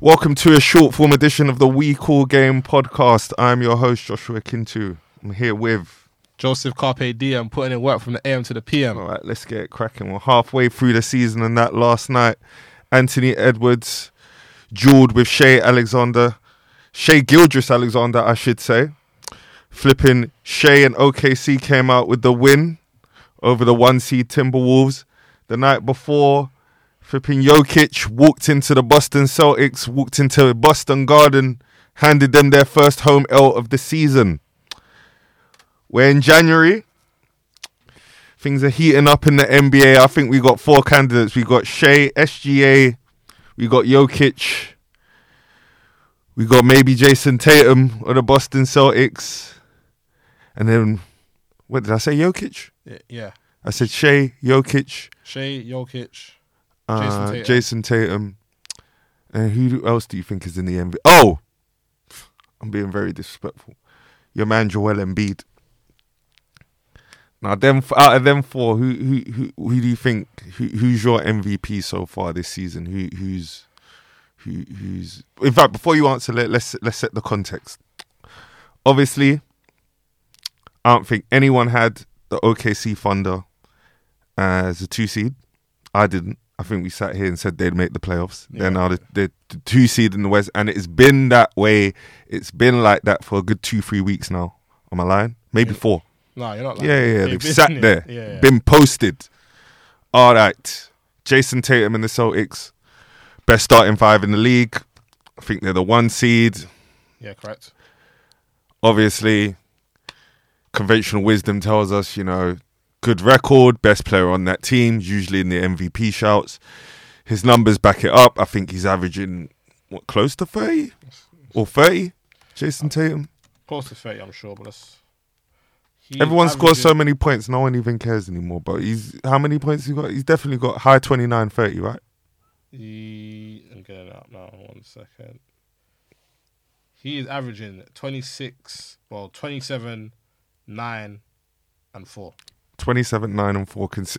Welcome to a short form edition of the We Call Game podcast. I'm your host, Joshua Kintu. I'm here with. Joseph Carpe Diem putting in work from the AM to the PM. All right, let's get it cracking. We're halfway through the season, and that last night, Anthony Edwards dueled with Shai Alexander, Shai Gilgeous-Alexander, I should say. Flipping Shai and OKC came out with the win over the one seed Timberwolves. The night before, flipping Jokic walked into the Boston Celtics, walked into Boston Garden, handed them their first home L of the season. We're in January. Things are heating up in the NBA. I think we got four candidates. We got Shai, SGA, we got Jokic, we got maybe Jayson Tatum or the Boston Celtics, and then what did I say? Jokic. Yeah. I said Shai, Jokic, Shai, Jokic, Jayson uh, Tatum. Jayson Tatum. And who else do you think is in the NBA? Oh, I'm being very disrespectful. Your man Joel Embiid. Now, them out of them four, who who who, who do you think who, who's your MVP so far this season? Who who's who who's in fact before you answer, let, let's let's set the context. Obviously, I don't think anyone had the OKC Thunder as a two seed. I didn't. I think we sat here and said they'd make the playoffs. They're now the, the, the two seed in the West, and it's been that way. It's been like that for a good two, three weeks now. Am I lying? Maybe Yeah. four. No, you're not. Like, Yeah, yeah, yeah. They've been sat there. Yeah, yeah. been posted. All right. Jayson Tatum and the Celtics, best starting five in the league. I think they're the one seed. yeah, correct. Obviously, conventional wisdom tells us, you know, good record, best player on that team, usually in the MVP shouts. His numbers back it up. I think he's averaging what close to thirty or thirty. Jayson Tatum. Close to thirty, I'm sure, but that's. Everyone scores so many points, no one even cares anymore. But he's how many points he got? He's definitely got high 29, 30, right? He, I'm getting up now. One second. He is averaging 26, well, 27, 9, and 4. 27, 9, and 4. Consi-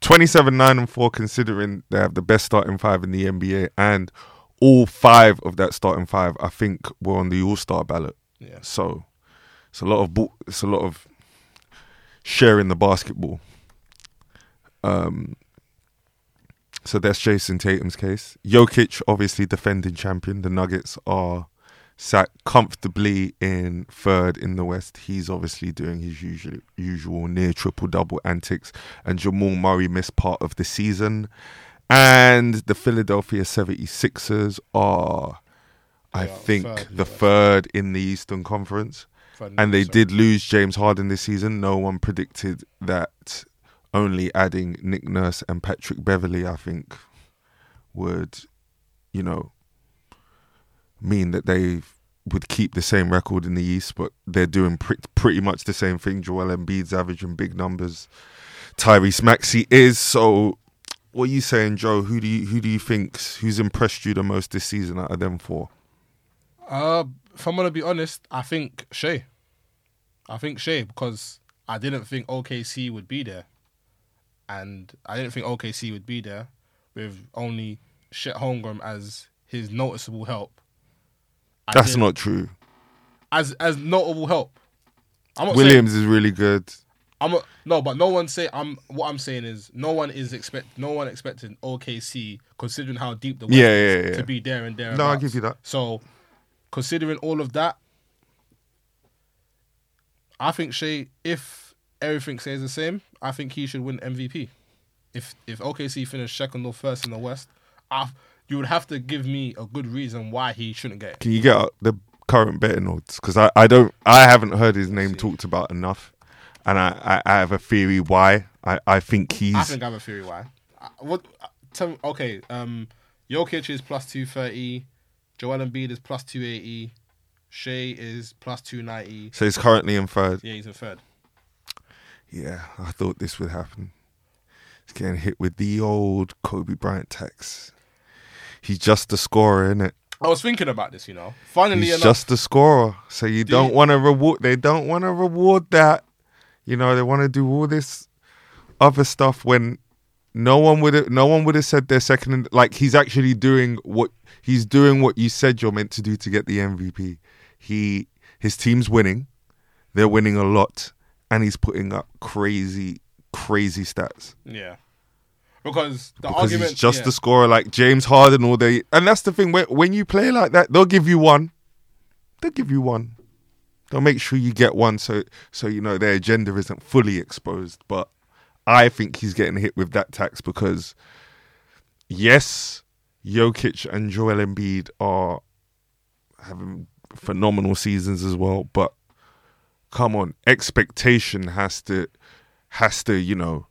27, 9, and 4, considering they have the best starting five in the NBA. And all five of that starting five, I think, were on the All Star ballot. Yeah. So it's a lot of ball, it's a lot of sharing the basketball. Um, so that's Jayson Tatum's case. Jokic, obviously defending champion. The Nuggets are sat comfortably in third in the West. He's obviously doing his usual usual near triple double antics. And Jamal Murray missed part of the season. And the Philadelphia 76ers are, I are think, third the West. third in the Eastern Conference Third and they so- did lose James Harden this season. No one predicted that only adding Nick Nurse and Patrick Beverley, I think, would, you know, mean that they would keep the same record in the East, but they're doing pre- pretty much the same thing. Joel Embiid's averaging big numbers. Tyrese Maxey is. So, what are you saying, Joe? Who do you who do you think who's impressed you the most this season out of them four? Uh, if I'm gonna be honest, I think Shai. I think Shai because I didn't think OKC would be there, and I didn't think OKC would be there with only Chet Holmgren as his noticeable help. I That's didn't- not true. as as notable help. I'm not Williams is really good. I'm a, no, but no one say I'm. What I'm saying is no one is expect. No one expected OKC considering how deep the West Yeah, is yeah, yeah. to be there and there. No, I give you that. So, considering all of that, I think Shai, if everything stays the same, I think he should win MVP. If if OKC finish second or first in the West, I, you would have to give me a good reason why he shouldn't get it. Can you get the current betting odds? Because I, I don't I haven't heard his name talked about enough, and I, I, I have a theory why. I, I think he's I think I have a theory why. Uh, What? uh, Tell okay, um, Jokic is plus two thirty, Joel Embiid is plus two eighty, Shai is plus two ninety. so he's currently in third. Yeah, he's in third. Yeah, I thought this would happen. He's getting hit with the old Kobe Bryant tax. He's just a scorer, isn't it? I was thinking about this, you know. Finally, He's enough, just a scorer. So you Do don't want to reward. They don't want to reward that. You know, they want to do all this other stuff when no one would have no one would have said they're second. In, like he's actually doing what he's doing what you said you're meant to do to get the MVP. He his team's winning, they're winning a lot, and he's putting up crazy crazy stats. Yeah. Because the because argument he's just yeah. the scorer like James Harden all day. And that's the thing when when you play like that, they'll give you one. They'll give you one. They'll make sure you get one so so you know their agenda isn't fully exposed. But I think he's getting hit with that tax because yes, Jokic and Joel Embiid are having phenomenal seasons as well, but come on, expectation has to has to, you know,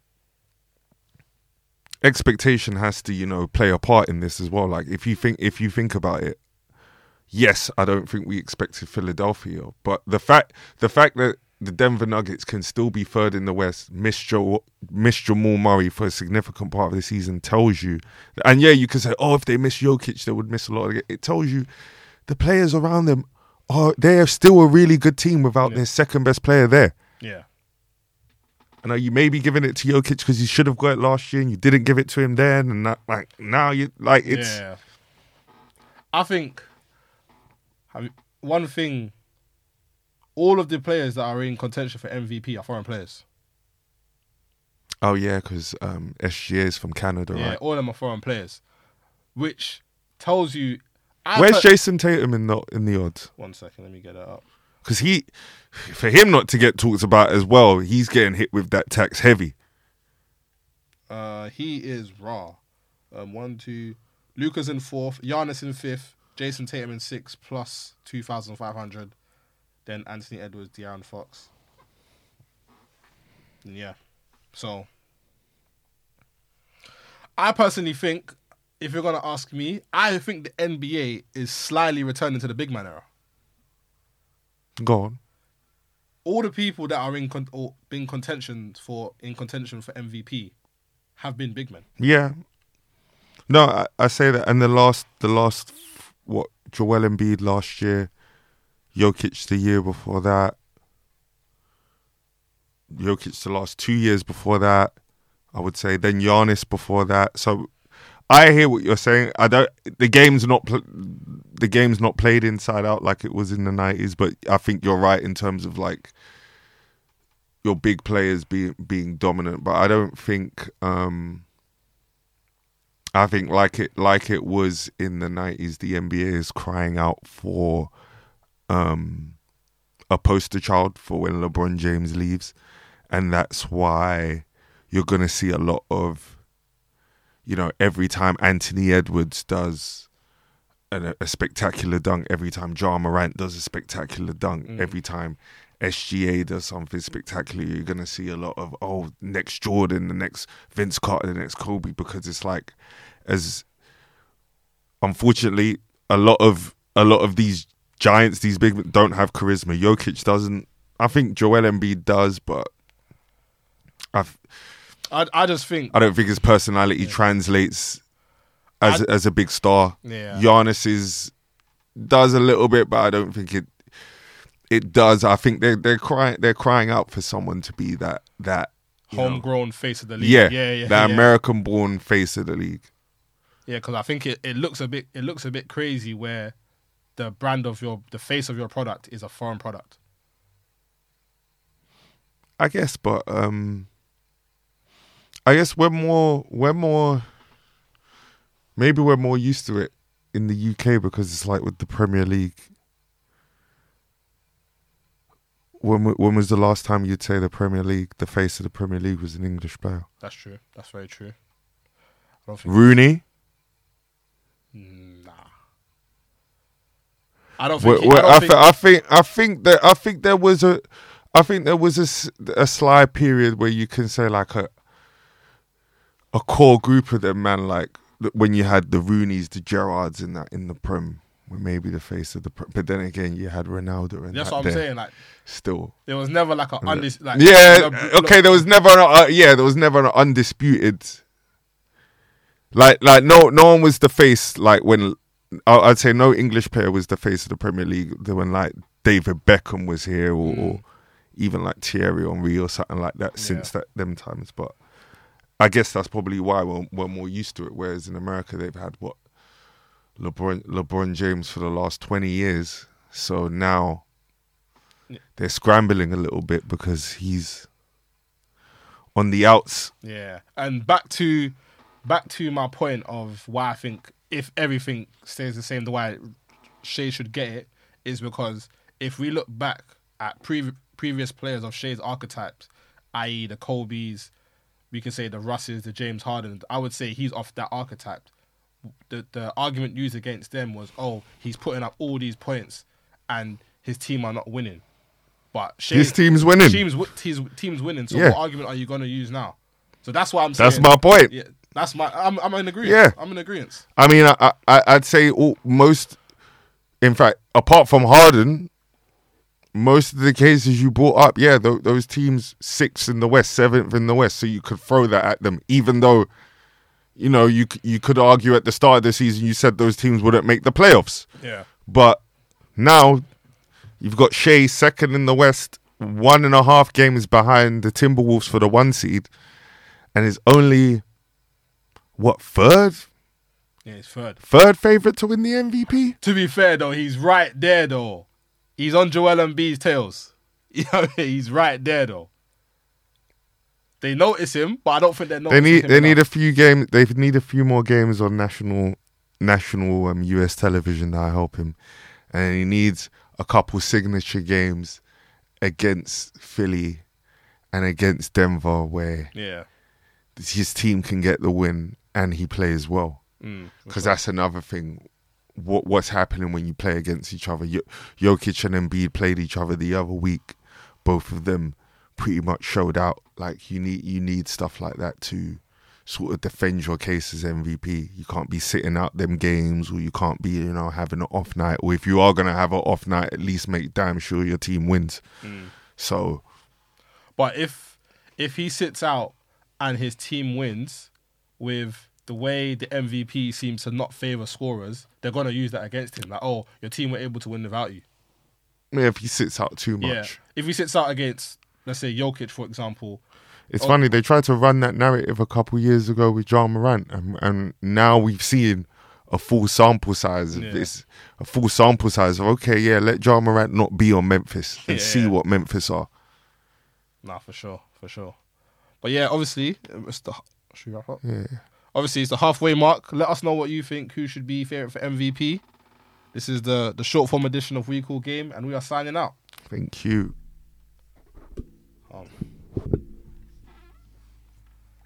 expectation has to you know play a part in this as well like if you think if you think about it yes i don't think we expected philadelphia but the fact the fact that the denver nuggets can still be third in the west miss Joe, miss jamal murray for a significant part of the season tells you and yeah you can say oh if they miss jokic they would miss a lot of it it tells you the players around them are they are still a really good team without Yeah. their second best player there Yeah. I know you may be giving it to Jokic because you should have got it last year and you didn't give it to him then, and that, like now you like it's yeah. I think one thing all of the players that are in contention for MVP are foreign players. oh yeah because um, SGA is from Canada, Yeah, right? all of them are foreign players. Which tells you I Where's per- Jayson Tatum in the in the odds? One second, let me get that up. Because he, for him not to get talked about as well, he's getting hit with that tax heavy. Uh, he is raw. Um, one, two. Luka's in fourth. Giannis in fifth. Jayson Tatum in sixth, plus two thousand five hundred. Then Anthony Edwards, De'Aaron Fox. Yeah. So, I personally think, if you're gonna ask me, I think the NBA is slightly returning to the big man era. Go on. All the people that are in con- or been contention for in contention for MVP have been big men. Yeah. No, I, I say that, and the last, the last, what Joel Embiid last year, Jokic the year before that, Jokic the last two years before that, I would say. Then Giannis before that. So I hear what you're saying. I don't. The game's not. Pl- the game's not played inside out like it was in the '90s. But I think you're right in terms of like your big players being being dominant. But I don't think. um I think like it like it was in the nineties, the NBA is crying out for um a poster child for when LeBron James leaves. And that's why you're gonna see a lot of you know, every time Anthony Edwards does a, a spectacular dunk, every time Ja Morant does a spectacular dunk, Mm. every time SGA does something spectacular, you're gonna see a lot of oh, next Jordan, the next Vince Carter, the next Kobe, because it's like as unfortunately a lot of a lot of these giants, these big don't have charisma. Jokic doesn't. I think Joel Embiid does, but I I I just think I don't think his personality translates as as a big star. yeah. Giannis is does a little bit, but I don't think it it does. I think they're they're crying they're crying out for someone to be that that you know, homegrown face of the league. yeah yeah, yeah. the yeah. American born face of the league. Yeah, because I think it, it looks a bit it looks a bit crazy where the brand of your the face of your product is a foreign product. I guess, but um, I guess we're more we're more maybe we're more used to it in the UK because it's like with the Premier League. When when was the last time you'd say the Premier League, the face of the Premier League, was an English player? That's true. That's very true. I don't think Rooney. Mm, nah. I don't think. Well, he- well, I I, don't thi- I think I think that I think there was a I think there was a, a sly period where you can say like a a core group of them man like when you had the Roonies, the Gerrards in that in the Prem were maybe the face of the Prem. But then again, you had Ronaldo and that's that what I'm there saying. Like still. there was never like a undis like yeah, okay. There was never, a, uh, yeah, there was never an undisputed. Like, like no, no one was the face. Like when I'd say no English player was the face of the Premier League. Then when like David Beckham was here, or, or even like Thierry Henry or something like that. Since that them times, but I guess that's probably why we're, we're more used to it. Whereas in America, they've had what LeBron LeBron James for the last twenty years. So now they're scrambling a little bit because he's on the outs. Yeah, and back to back to my point of why I think if everything stays the same, the way Shai should get it is because if we look back at pre- previous players of Shai's archetypes, i.e. the Kobe's, we can say the Russes, the James Harden. I would say he's off that archetype. The the argument used against them was, oh, he's putting up all these points, and his team are not winning. But Shai, His team's winning. Teams, wi- teams, winning. So Yeah. what argument are you going to use now? So that's why I'm saying. That's my point. Yeah, that's my. I'm, I'm in agreement. Yeah. I'm in agreement. I mean, I, I I'd say all, most. In fact, apart from Harden, most of the cases you brought up, yeah, th- those teams sixth in the West, seventh in the West, so you could throw that at them, even though, you know, you you could argue at the start of the season you said those teams wouldn't make the playoffs, Yeah. but now you've got Shai second in the West, one and a half games behind the Timberwolves for the one seed, and is only what third Yeah, he's third. third favorite to win the MVP. To be fair though, he's right there though. He's on Joel Embiid's tails. You know, he's right there though. They notice him, but I don't think they're They need him they need a few games. They need a few more games on national national um, US television that help him, and he needs a couple signature games against Philly and against Denver where Yeah. his team can get the win and he plays well. Mm. Because that's another thing. What what's happening when you play against each other? Yo- Jokic and Embiid played each other the other week. Both of them pretty much showed out. Like you need you need stuff like that to sort of defend your case as MVP. You can't be sitting out them games, or you can't be you know having an off night. Or if you are gonna have an off night, at least make damn sure your team wins. Mm. So But if if he sits out and his team wins with the way the MVP seems to not favor scorers, they're gonna use that against him. Like, oh, your team were able to win without you. yeah, if he sits out too much. Yeah. If he sits out against, let's say Jokic, for example, It's Oh. funny they tried to run that narrative a couple years ago with Ja Morant, and, and now we've seen a full sample size of Yeah. this, a full sample size of okay, yeah, let Ja Morant not be on Memphis and Yeah, see yeah. what Memphis are. Nah, for sure, for sure. But yeah, obviously, uh, it's the should we wrap up? Yeah, Obviously, it's the halfway mark. Let us know what you think. Who should be favorite for MVP? This is the the short form edition of We Call Game, and we are signing out. Thank you. Um.